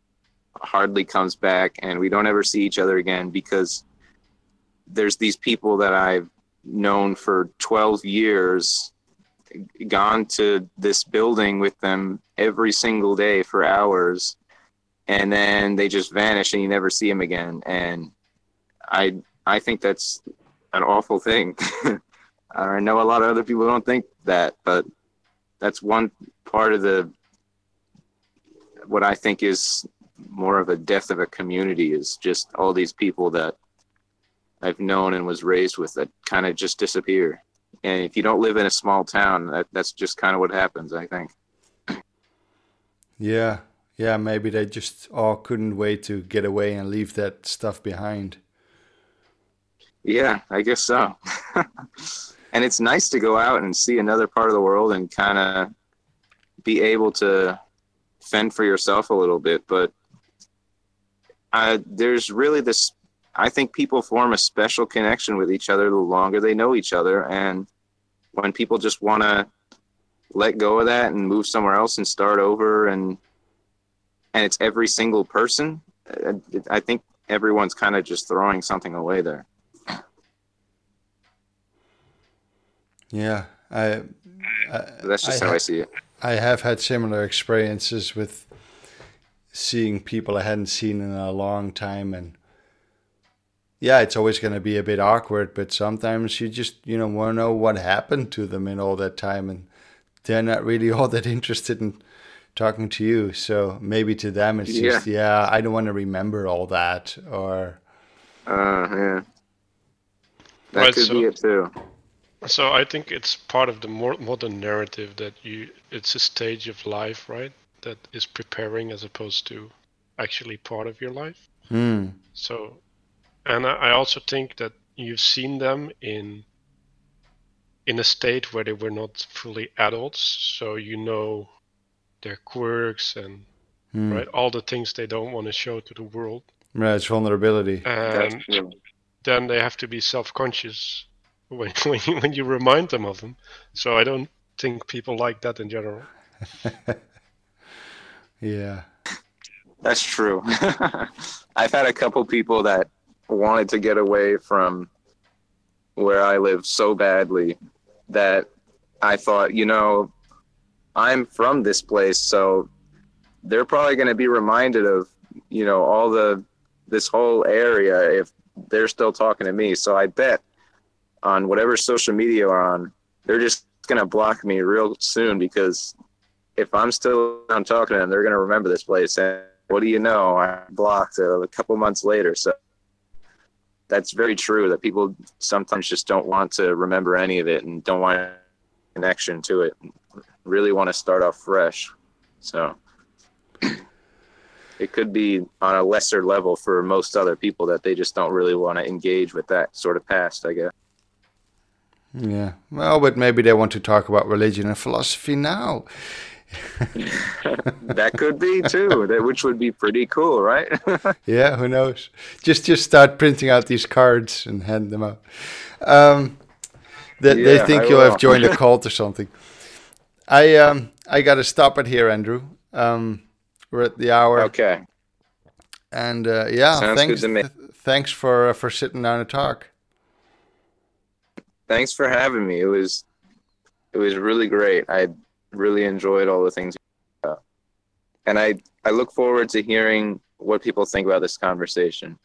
hardly comes back, and we don't ever see each other again because there's these people that I've known for 12 years gone to this building with them every single day for hours and then they just vanish and you never see them again. And I I think that's an awful thing. (laughs) Uh, I know a lot of other people don't think that, but that's one part of the what I think is more of a death of a community is just all these people that I've known and was raised with that kind of just disappear. And if you don't live in a small town, that, that's just kind of what happens, I think. Yeah. Yeah, maybe they just all couldn't wait to get away and leave that stuff behind. Yeah, I guess so. (laughs) and it's nice to go out and see another part of the world and kind of be able to fend for yourself a little bit. But uh, there's really this. I think people form a special connection with each other the longer they know each other, and when people just want to let go of that and move somewhere else and start over, and and it's every single person. Uh, I think everyone's kind of just throwing something away there. Yeah, I. I That's just I how ha- I see it. I have had similar experiences with seeing people I hadn't seen in a long time, and yeah, it's always going to be a bit awkward. But sometimes you just you know want to know what happened to them in all that time, and they're not really (laughs) all that interested in talking to you. So maybe to them it's yeah. just yeah, I don't want to remember all that, or uh, yeah, that right, could so- be it too. So I think it's part of the more modern narrative that you it's a stage of life, right? That is preparing as opposed to actually part of your life. Mm. So, and I also think that you've seen them in in a state where they were not fully adults, so you know their quirks and mm. right all the things they don't want to show to the world. Right, it's vulnerability. And then they have to be self-conscious when (laughs) when you, when you remind them of them. So I don't think people like that in general. (laughs) yeah. That's true. (laughs) I've had a couple people that wanted to get away from where I live so badly that I thought, you know, I'm from this place, so they're probably going to be reminded of, you know, all the this whole area if they're still talking to me. So I bet on whatever social media are on, they're just going to block me real soon because if I'm still on talking to them, they're going to remember this place. And what do you know? I blocked a couple months later. So that's very true that people sometimes just don't want to remember any of it and don't want a connection to it. Really want to start off fresh. So (clears throat) it could be on a lesser level for most other people that they just don't really want to engage with that sort of past, I guess. Yeah. Well, but maybe they want to talk about religion and philosophy now. (laughs) that could be too, that, which would be pretty cool, right? (laughs) yeah, who knows? Just just start printing out these cards and hand them out. Um, they, yeah, they think I you'll will. have joined a (laughs) cult or something. I um I got to stop it here, Andrew. Um, we're at the hour. Okay. And uh, yeah, Sounds thanks. Th- thanks for uh, for sitting down to talk. Thanks for having me. It was it was really great. I really enjoyed all the things, and I I look forward to hearing what people think about this conversation.